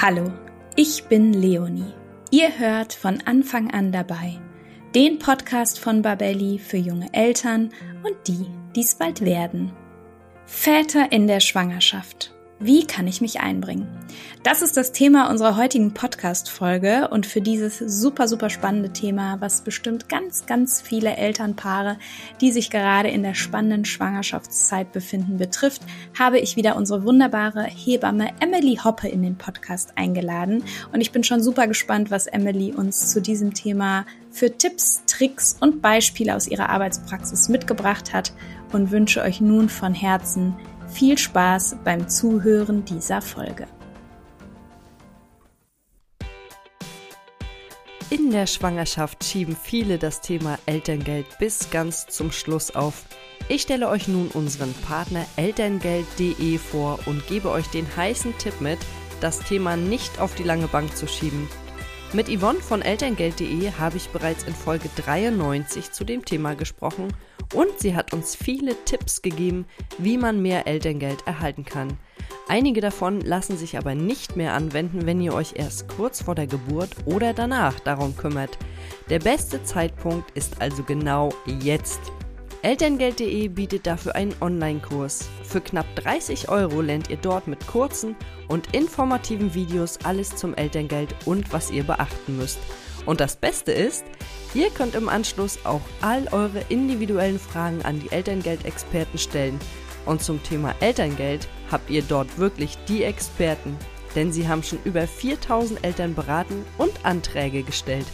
Hallo, ich bin Leonie. Ihr hört von Anfang an dabei den Podcast von Babelli für junge Eltern und die, die es bald werden. Väter in der Schwangerschaft. Wie kann ich mich einbringen? Das ist das Thema unserer heutigen Podcast-Folge und für dieses super, super spannende Thema, was bestimmt ganz, ganz viele Elternpaare, die sich gerade in der spannenden Schwangerschaftszeit befinden, betrifft, habe ich wieder unsere wunderbare Hebamme Emily Hoppe in den Podcast eingeladen und ich bin schon super gespannt, was Emily uns zu diesem Thema für Tipps, Tricks und Beispiele aus ihrer Arbeitspraxis mitgebracht hat und wünsche euch nun von Herzen viel Spaß beim Zuhören dieser Folge. In der Schwangerschaft schieben viele das Thema Elterngeld bis ganz zum Schluss auf. Ich stelle euch nun unseren Partner elterngeld.de vor und gebe euch den heißen Tipp mit, das Thema nicht auf die lange Bank zu schieben. Mit Yvonne von elterngeld.de habe ich bereits in Folge 93 zu dem Thema gesprochen und sie hat uns viele Tipps gegeben, wie man mehr Elterngeld erhalten kann. Einige davon lassen sich aber nicht mehr anwenden, wenn ihr euch erst kurz vor der Geburt oder danach darum kümmert. Der beste Zeitpunkt ist also genau jetzt. Elterngeld.de bietet dafür einen Online-Kurs. Für knapp 30 Euro lernt ihr dort mit kurzen und informativen Videos alles zum Elterngeld und was ihr beachten müsst. Und das Beste ist, ihr könnt im Anschluss auch all eure individuellen Fragen an die Elterngeld-Experten stellen. Und zum Thema Elterngeld habt ihr dort wirklich die Experten, denn sie haben schon über 4000 Eltern beraten und Anträge gestellt.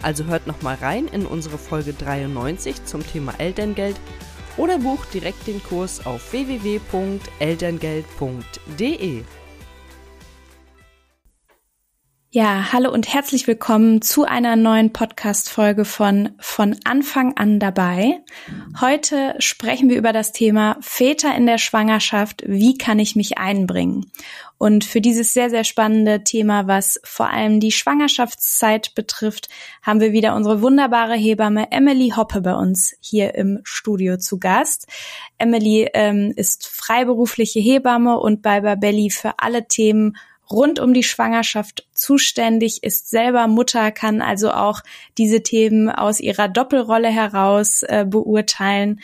Also hört nochmal rein in unsere Folge 93 zum Thema Elterngeld oder bucht direkt den Kurs auf www.elterngeld.de. Ja, hallo und herzlich willkommen zu einer neuen Podcast-Folge von Von Anfang an dabei. Heute sprechen wir über das Thema Väter in der Schwangerschaft. Wie kann ich mich einbringen? Und für dieses sehr, sehr spannende Thema, was vor allem die Schwangerschaftszeit betrifft, haben wir wieder unsere wunderbare Hebamme Emily Hoppe bei uns hier im Studio zu Gast. Emily ähm, ist freiberufliche Hebamme und bei Babelli für alle Themen rund um die Schwangerschaft zuständig, ist selber Mutter, kann also auch diese Themen aus ihrer Doppelrolle heraus äh, beurteilen.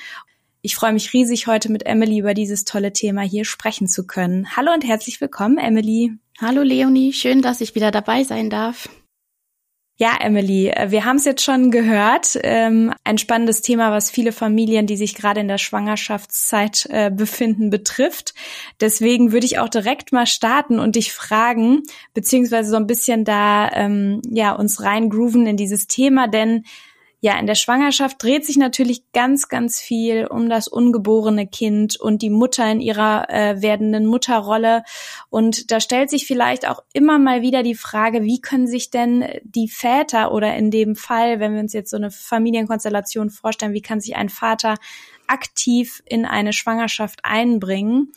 Ich freue mich riesig, heute mit Emily über dieses tolle Thema hier sprechen zu können. Hallo und herzlich willkommen, Emily. Hallo Leonie, schön, dass ich wieder dabei sein darf. Ja, Emily, äh, wir haben es jetzt schon gehört. Ähm, ein spannendes Thema, was viele Familien, die sich gerade in der Schwangerschaftszeit äh, befinden, betrifft. Deswegen würde ich auch direkt mal starten und dich fragen, beziehungsweise so ein bisschen da ähm, ja uns reingrooven in dieses Thema, denn ja, in der Schwangerschaft dreht sich natürlich ganz, ganz viel um das ungeborene Kind und die Mutter in ihrer äh, werdenden Mutterrolle. Und da stellt sich vielleicht auch immer mal wieder die Frage, wie können sich denn die Väter oder in dem Fall, wenn wir uns jetzt so eine Familienkonstellation vorstellen, wie kann sich ein Vater aktiv in eine Schwangerschaft einbringen?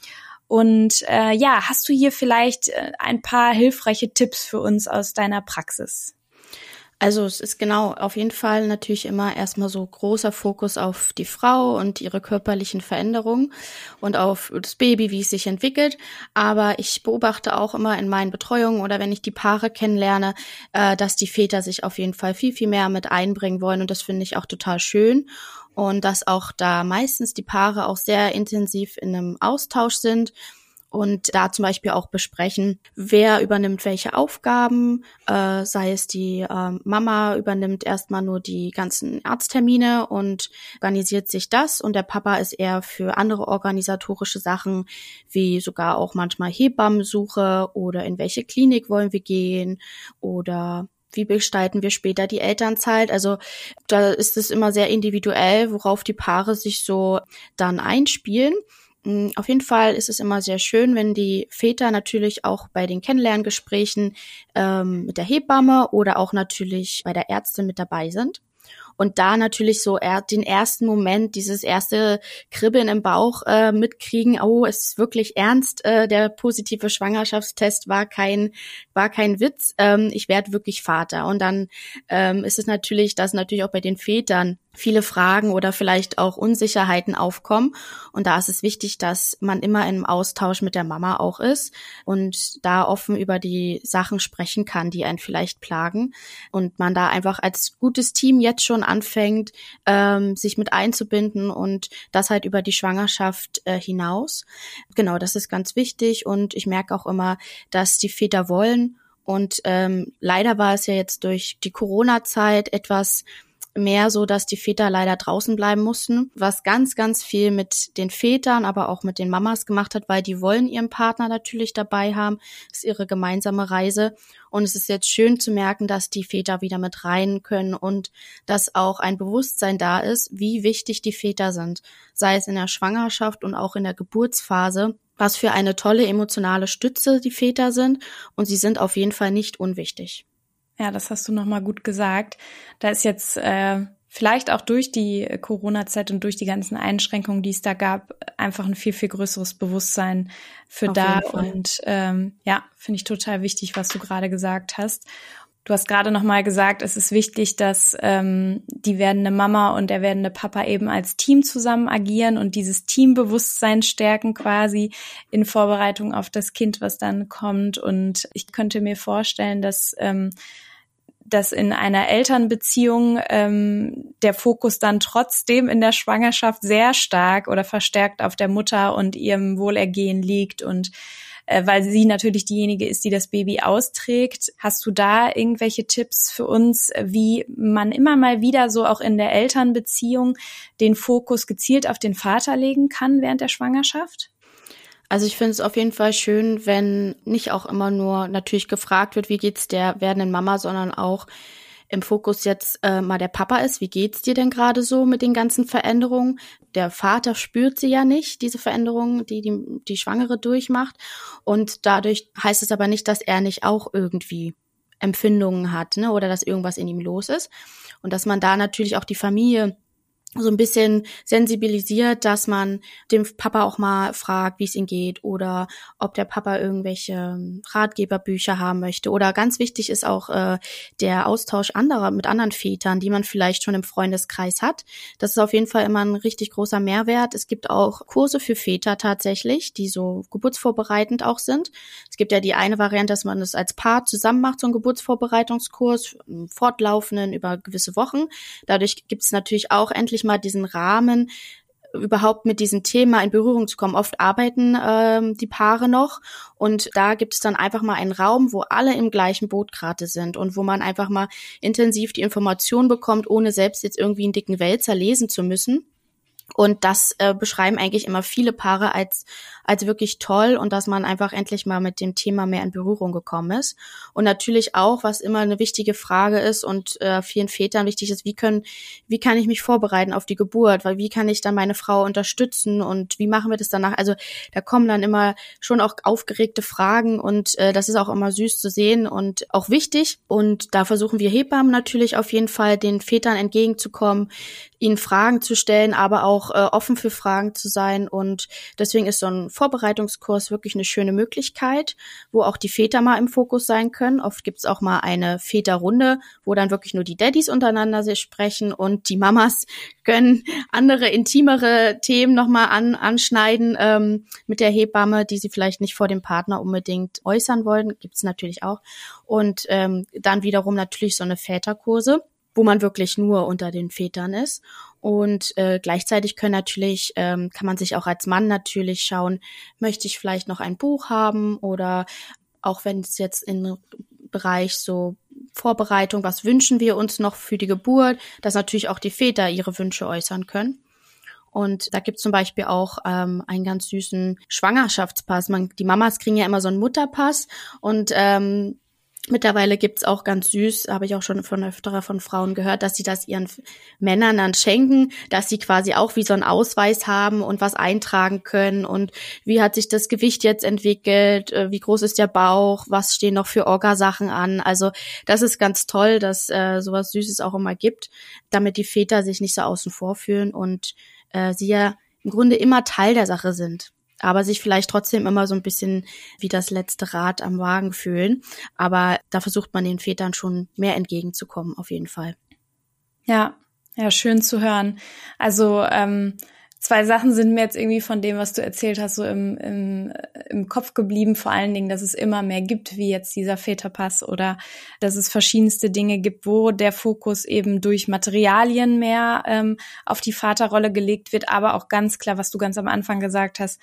Und äh, ja, hast du hier vielleicht äh, ein paar hilfreiche Tipps für uns aus deiner Praxis? Also es ist genau auf jeden Fall natürlich immer erstmal so großer Fokus auf die Frau und ihre körperlichen Veränderungen und auf das Baby, wie es sich entwickelt. Aber ich beobachte auch immer in meinen Betreuungen oder wenn ich die Paare kennenlerne, äh, dass die Väter sich auf jeden Fall viel, viel mehr mit einbringen wollen und das finde ich auch total schön. Und dass auch da meistens die Paare auch sehr intensiv in einem Austausch sind und da zum Beispiel auch besprechen, wer übernimmt welche Aufgaben, äh, sei es die äh, Mama übernimmt erstmal nur die ganzen Arzttermine und organisiert sich das und der Papa ist eher für andere organisatorische Sachen, wie sogar auch manchmal Hebammensuche oder in welche Klinik wollen wir gehen oder wie gestalten wir später die Elternzeit? Also da ist es immer sehr individuell, worauf die Paare sich so dann einspielen. Mm, auf jeden Fall ist es immer sehr schön, wenn die Väter natürlich auch bei den Kennenlerngesprächen ähm, mit der Hebamme oder auch natürlich bei der Ärztin mit dabei sind. Und da natürlich so er, den ersten Moment, dieses erste Kribbeln im Bauch äh, mitkriegen, oh, es ist wirklich ernst, äh, der positive Schwangerschaftstest war kein, war kein Witz, ähm, ich werde wirklich Vater. Und dann ähm, ist es natürlich, dass natürlich auch bei den Vätern viele Fragen oder vielleicht auch Unsicherheiten aufkommen. Und da ist es wichtig, dass man immer im Austausch mit der Mama auch ist und da offen über die Sachen sprechen kann, die einen vielleicht plagen. Und man da einfach als gutes Team jetzt schon anfängt, ähm, sich mit einzubinden und das halt über die Schwangerschaft äh, hinaus. Genau, das ist ganz wichtig. Und ich merke auch immer, dass die Väter wollen. Und ähm, leider war es ja jetzt durch die Corona-Zeit etwas mehr so, dass die Väter leider draußen bleiben mussten, was ganz, ganz viel mit den Vätern, aber auch mit den Mamas gemacht hat, weil die wollen ihren Partner natürlich dabei haben. Das ist ihre gemeinsame Reise. Und es ist jetzt schön zu merken, dass die Väter wieder mit rein können und dass auch ein Bewusstsein da ist, wie wichtig die Väter sind, sei es in der Schwangerschaft und auch in der Geburtsphase was für eine tolle emotionale Stütze die Väter sind und sie sind auf jeden Fall nicht unwichtig. Ja, das hast du nochmal gut gesagt. Da ist jetzt äh, vielleicht auch durch die Corona-Zeit und durch die ganzen Einschränkungen, die es da gab, einfach ein viel, viel größeres Bewusstsein für Auf da. Und ähm, ja, finde ich total wichtig, was du gerade gesagt hast. Du hast gerade noch mal gesagt, es ist wichtig, dass ähm, die werdende Mama und der werdende Papa eben als Team zusammen agieren und dieses Teambewusstsein stärken quasi in Vorbereitung auf das Kind, was dann kommt. Und ich könnte mir vorstellen, dass ähm, dass in einer Elternbeziehung ähm, der Fokus dann trotzdem in der Schwangerschaft sehr stark oder verstärkt auf der Mutter und ihrem Wohlergehen liegt und äh, weil sie natürlich diejenige ist, die das Baby austrägt. Hast du da irgendwelche Tipps für uns, wie man immer mal wieder so auch in der Elternbeziehung den Fokus gezielt auf den Vater legen kann während der Schwangerschaft? Also ich finde es auf jeden Fall schön, wenn nicht auch immer nur natürlich gefragt wird, wie geht's der werdenden Mama, sondern auch im Fokus jetzt äh, mal der Papa ist. Wie geht's dir denn gerade so mit den ganzen Veränderungen? Der Vater spürt sie ja nicht, diese Veränderungen, die, die die Schwangere durchmacht. Und dadurch heißt es aber nicht, dass er nicht auch irgendwie Empfindungen hat, ne, oder dass irgendwas in ihm los ist. Und dass man da natürlich auch die Familie so ein bisschen sensibilisiert, dass man dem Papa auch mal fragt, wie es ihm geht oder ob der Papa irgendwelche ähm, Ratgeberbücher haben möchte. Oder ganz wichtig ist auch äh, der Austausch anderer mit anderen Vätern, die man vielleicht schon im Freundeskreis hat. Das ist auf jeden Fall immer ein richtig großer Mehrwert. Es gibt auch Kurse für Väter tatsächlich, die so geburtsvorbereitend auch sind. Es gibt ja die eine Variante, dass man es als Paar zusammen macht, so einen Geburtsvorbereitungskurs, fortlaufenden über gewisse Wochen. Dadurch gibt es natürlich auch endlich mal diesen Rahmen, überhaupt mit diesem Thema in Berührung zu kommen. Oft arbeiten ähm, die Paare noch und da gibt es dann einfach mal einen Raum, wo alle im gleichen Boot gerade sind und wo man einfach mal intensiv die Information bekommt, ohne selbst jetzt irgendwie einen dicken Wälzer lesen zu müssen. Und das äh, beschreiben eigentlich immer viele Paare als als wirklich toll und dass man einfach endlich mal mit dem Thema mehr in Berührung gekommen ist. Und natürlich auch, was immer eine wichtige Frage ist und äh, vielen Vätern wichtig ist, wie können, wie kann ich mich vorbereiten auf die Geburt? Weil wie kann ich dann meine Frau unterstützen und wie machen wir das danach? Also da kommen dann immer schon auch aufgeregte Fragen und äh, das ist auch immer süß zu sehen und auch wichtig. Und da versuchen wir Hebammen natürlich auf jeden Fall den Vätern entgegenzukommen, ihnen Fragen zu stellen, aber auch äh, offen für Fragen zu sein. Und deswegen ist so ein Vorbereitungskurs wirklich eine schöne Möglichkeit, wo auch die Väter mal im Fokus sein können. Oft gibt's auch mal eine Väterrunde, wo dann wirklich nur die Daddys untereinander sich sprechen und die Mamas können andere intimere Themen nochmal an, anschneiden ähm, mit der Hebamme, die sie vielleicht nicht vor dem Partner unbedingt äußern wollen. Gibt's natürlich auch. Und ähm, dann wiederum natürlich so eine Väterkurse wo man wirklich nur unter den Vätern ist. Und äh, gleichzeitig können natürlich, ähm, kann man sich auch als Mann natürlich schauen, möchte ich vielleicht noch ein Buch haben oder auch wenn es jetzt in Bereich so Vorbereitung, was wünschen wir uns noch für die Geburt, dass natürlich auch die Väter ihre Wünsche äußern können. Und da gibt es zum Beispiel auch ähm, einen ganz süßen Schwangerschaftspass. Man, die Mamas kriegen ja immer so einen Mutterpass und ähm, Mittlerweile gibt's auch ganz süß, habe ich auch schon von öfterer von Frauen gehört, dass sie das ihren Männern dann schenken, dass sie quasi auch wie so einen Ausweis haben und was eintragen können und wie hat sich das Gewicht jetzt entwickelt, äh, wie groß ist der Bauch, was stehen noch für Orgasachen an. Also das ist ganz toll, dass äh, sowas Süßes auch immer gibt, damit die Väter sich nicht so außen vor fühlen und äh, sie ja im Grunde immer Teil der Sache sind aber sich vielleicht trotzdem immer so ein bisschen wie das letzte Rad am Wagen fühlen. Aber da versucht man den Vätern schon mehr entgegenzukommen, auf jeden Fall. Ja, Ja, schön zu hören. Also ähm, zwei Sachen sind mir jetzt irgendwie von dem, was du erzählt hast, so im, im, im Kopf geblieben. Vor allen Dingen, dass es immer mehr gibt, wie jetzt dieser Väterpass oder dass es verschiedenste Dinge gibt, wo der Fokus eben durch Materialien mehr ähm, auf die Vaterrolle gelegt wird, aber auch ganz klar, was du ganz am Anfang gesagt hast,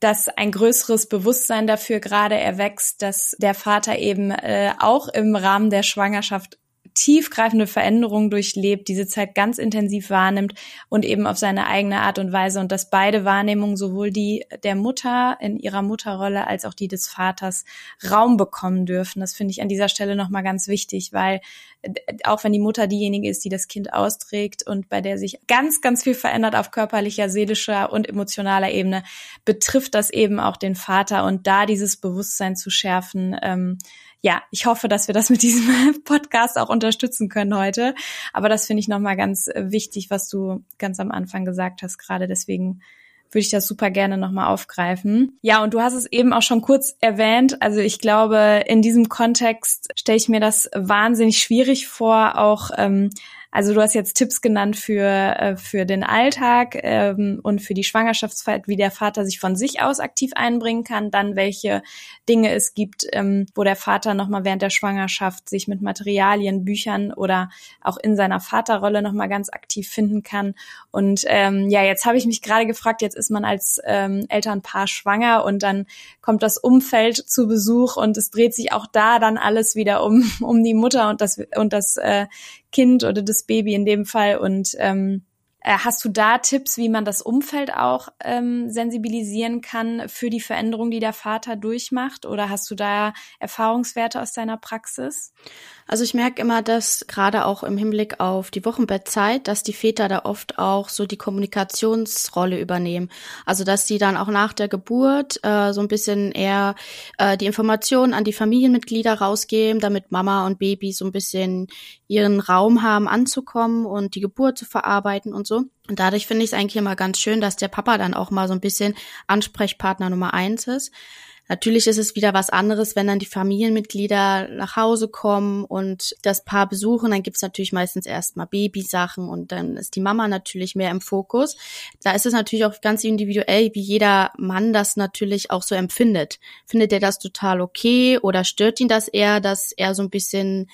dass ein größeres Bewusstsein dafür gerade erwächst, dass der Vater eben äh, auch im Rahmen der Schwangerschaft tiefgreifende Veränderungen durchlebt, diese Zeit ganz intensiv wahrnimmt und eben auf seine eigene Art und Weise und dass beide Wahrnehmungen, sowohl die der Mutter in ihrer Mutterrolle als auch die des Vaters, Raum bekommen dürfen. Das finde ich an dieser Stelle nochmal ganz wichtig, weil äh, auch wenn die Mutter diejenige ist, die das Kind austrägt und bei der sich ganz, ganz viel verändert auf körperlicher, seelischer und emotionaler Ebene, betrifft das eben auch den Vater und da dieses Bewusstsein zu schärfen, ähm, ja, ich hoffe, dass wir das mit diesem Podcast auch unterstützen können heute. Aber das finde ich nochmal ganz äh, wichtig, was du ganz am Anfang gesagt hast, gerade deswegen würde ich das super gerne nochmal aufgreifen. Ja, und du hast es eben auch schon kurz erwähnt. Also ich glaube, in diesem Kontext stelle ich mir das wahnsinnig schwierig vor, auch ähm, also du hast jetzt Tipps genannt für, äh, für den Alltag ähm, und für die Schwangerschaftszeit, wie der Vater sich von sich aus aktiv einbringen kann, dann welche Dinge es gibt, ähm, wo der Vater nochmal während der Schwangerschaft sich mit Materialien, Büchern oder auch in seiner Vaterrolle nochmal ganz aktiv finden kann. Und ähm, ja, jetzt habe ich mich gerade gefragt, jetzt ist man als ähm, Elternpaar schwanger und dann kommt das Umfeld zu Besuch und es dreht sich auch da dann alles wieder um, um die Mutter und das, und das äh, Kind oder das Baby in dem Fall. Und ähm, äh, hast du da Tipps, wie man das Umfeld auch ähm, sensibilisieren kann für die Veränderung, die der Vater durchmacht? Oder hast du da Erfahrungswerte aus deiner Praxis? Also ich merke immer, dass gerade auch im Hinblick auf die Wochenbettzeit, dass die Väter da oft auch so die Kommunikationsrolle übernehmen. Also dass sie dann auch nach der Geburt äh, so ein bisschen eher äh, die Informationen an die Familienmitglieder rausgeben, damit Mama und Baby so ein bisschen ihren Raum haben anzukommen und die Geburt zu verarbeiten und so. Und dadurch finde ich es eigentlich immer ganz schön, dass der Papa dann auch mal so ein bisschen Ansprechpartner Nummer eins ist. Natürlich ist es wieder was anderes, wenn dann die Familienmitglieder nach Hause kommen und das Paar besuchen. Dann gibt's natürlich meistens erstmal Babysachen und dann ist die Mama natürlich mehr im Fokus. Da ist es natürlich auch ganz individuell, wie jeder Mann das natürlich auch so empfindet. Findet er das total okay oder stört ihn das eher, dass er so ein bisschen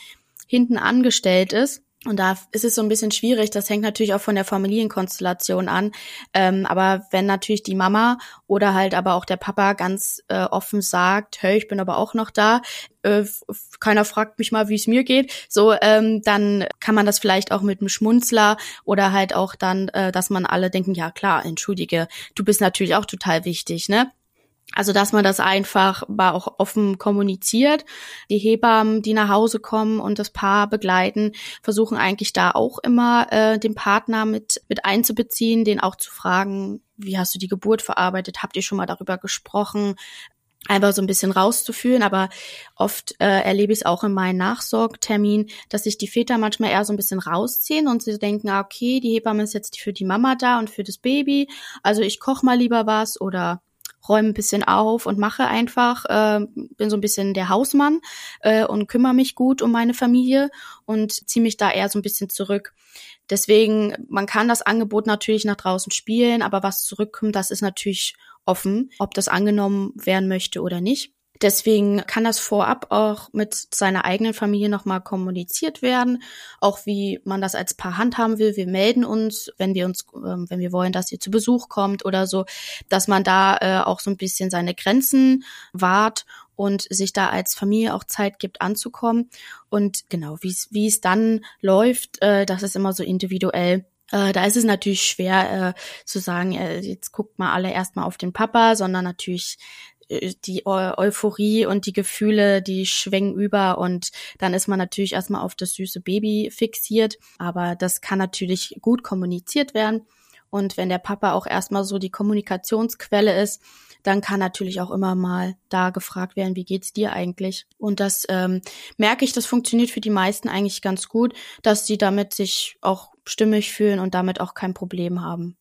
hinten angestellt ist? Und da ist es so ein bisschen schwierig. Das hängt natürlich auch von der Familienkonstellation an. Ähm, aber wenn natürlich die Mama oder halt aber auch der Papa ganz äh, offen sagt, hey, ich bin aber auch noch da, äh, keiner fragt mich mal, wie es mir geht, so, ähm, dann kann man das vielleicht auch mit einem Schmunzler oder halt auch dann, äh, dass man alle denken, ja klar, entschuldige, du bist natürlich auch total wichtig, ne? Also, dass man das einfach auch offen kommuniziert. Die Hebammen, die nach Hause kommen und das Paar begleiten, versuchen eigentlich da auch immer äh, den Partner mit, mit einzubeziehen, den auch zu fragen, wie hast du die Geburt verarbeitet? Habt ihr schon mal darüber gesprochen? einfach so ein bisschen rauszuführen, aber oft äh, erlebe ich es auch in meinen Nachsorgtermin, dass sich die Väter manchmal eher so ein bisschen rausziehen und sie denken, ah, okay, die Hebamme ist jetzt für die Mama da und für das Baby, also ich koche mal lieber was oder räume ein bisschen auf und mache einfach, äh, bin so ein bisschen der Hausmann äh, und kümmere mich gut um meine Familie und ziehe mich da eher so ein bisschen zurück. Deswegen, man kann das Angebot natürlich nach draußen spielen, aber was zurückkommt, das ist natürlich offen, ob das angenommen werden möchte oder nicht. Deswegen kann das vorab auch mit seiner eigenen Familie nochmal kommuniziert werden, auch wie man das als Paar handhaben will. Wir melden uns, wenn wir uns, äh, wenn wir wollen, dass ihr zu Besuch kommt oder so, dass man da äh, auch so ein bisschen seine Grenzen wahrt und sich da als Familie auch Zeit gibt anzukommen. Und genau, wie es dann läuft, äh, das ist immer so individuell. Äh, da ist es natürlich schwer äh, zu sagen, äh, jetzt guckt mal alle erstmal auf den Papa, sondern natürlich die Euphorie und die Gefühle, die schwingen über und dann ist man natürlich erstmal auf das süße Baby fixiert, aber das kann natürlich gut kommuniziert werden und wenn der Papa auch erstmal so die Kommunikationsquelle ist, dann kann natürlich auch immer mal da gefragt werden, wie geht's dir eigentlich? Und das ähm, merke ich, das funktioniert für die meisten eigentlich ganz gut, dass sie damit sich auch stimmig fühlen und damit auch kein Problem haben.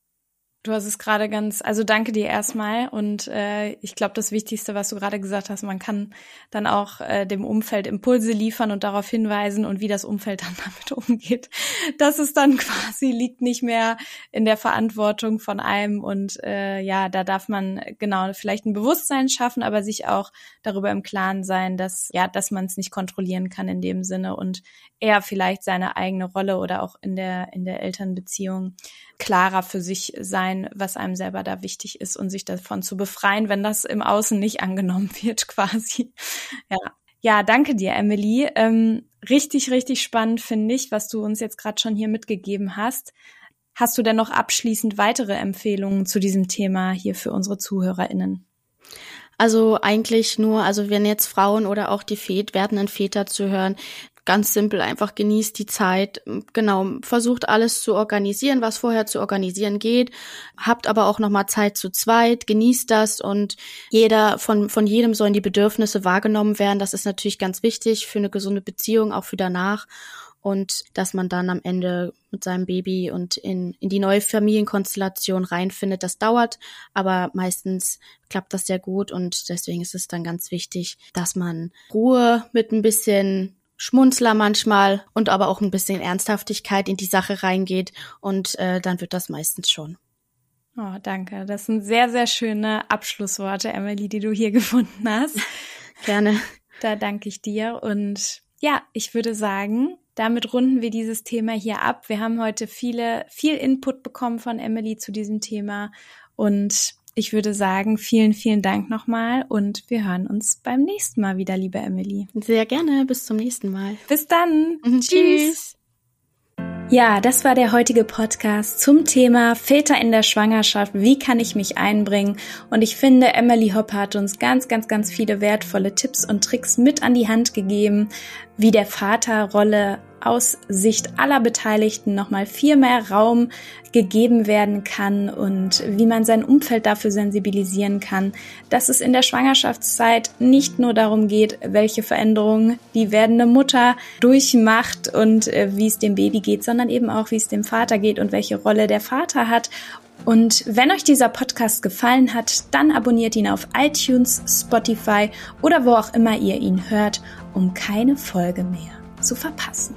Du hast es gerade ganz, also danke dir erstmal. Und äh, ich glaube, das Wichtigste, was du gerade gesagt hast, man kann dann auch äh, dem Umfeld Impulse liefern und darauf hinweisen und wie das Umfeld dann damit umgeht. Das ist dann quasi liegt nicht mehr in der Verantwortung von einem. Und äh, ja, da darf man genau vielleicht ein Bewusstsein schaffen, aber sich auch darüber im Klaren sein, dass ja, dass man es nicht kontrollieren kann in dem Sinne und er vielleicht seine eigene Rolle oder auch in der in der Elternbeziehung klarer für sich sein, was einem selber da wichtig ist und sich davon zu befreien, wenn das im Außen nicht angenommen wird, quasi. Ja. Ja, danke dir, Emily. Ähm, richtig, richtig spannend finde ich, was du uns jetzt gerade schon hier mitgegeben hast. Hast du denn noch abschließend weitere Empfehlungen zu diesem Thema hier für unsere ZuhörerInnen? Also eigentlich nur, also wenn jetzt Frauen oder auch die Väter, werdenden Väter zu hören, ganz simpel einfach genießt die Zeit, genau, versucht alles zu organisieren, was vorher zu organisieren geht, habt aber auch nochmal Zeit zu zweit, genießt das und jeder, von, von jedem sollen die Bedürfnisse wahrgenommen werden. Das ist natürlich ganz wichtig für eine gesunde Beziehung, auch für danach und dass man dann am Ende mit seinem Baby und in, in die neue Familienkonstellation reinfindet. Das dauert, aber meistens klappt das sehr gut und deswegen ist es dann ganz wichtig, dass man Ruhe mit ein bisschen Schmunzler manchmal und aber auch ein bisschen Ernsthaftigkeit in die Sache reingeht und äh, dann wird das meistens schon. Oh, danke. Das sind sehr, sehr schöne Abschlussworte, Emily, die du hier gefunden hast. Gerne. Da danke ich dir. Und ja, ich würde sagen, damit runden wir dieses Thema hier ab. Wir haben heute viele, viel Input bekommen von Emily zu diesem Thema und ich würde sagen, vielen, vielen Dank nochmal und wir hören uns beim nächsten Mal wieder, liebe Emily. Sehr gerne. Bis zum nächsten Mal. Bis dann. Mhm. Tschüss. Ja, das war der heutige Podcast zum Thema Väter in der Schwangerschaft. Wie kann ich mich einbringen? Und ich finde, Emily Hoppe hat uns ganz, ganz, ganz viele wertvolle Tipps und Tricks mit an die Hand gegeben, wie der Vaterrolle aus Sicht aller Beteiligten nochmal viel mehr Raum gegeben werden kann und wie man sein Umfeld dafür sensibilisieren kann, dass es in der Schwangerschaftszeit nicht nur darum geht, welche Veränderungen die werdende Mutter durchmacht und äh, wie es dem Baby geht, sondern eben auch, wie es dem Vater geht und welche Rolle der Vater hat. Und wenn euch dieser Podcast gefallen hat, dann abonniert ihn auf iTunes, Spotify oder wo auch immer ihr ihn hört, um keine Folge mehr zu verpassen.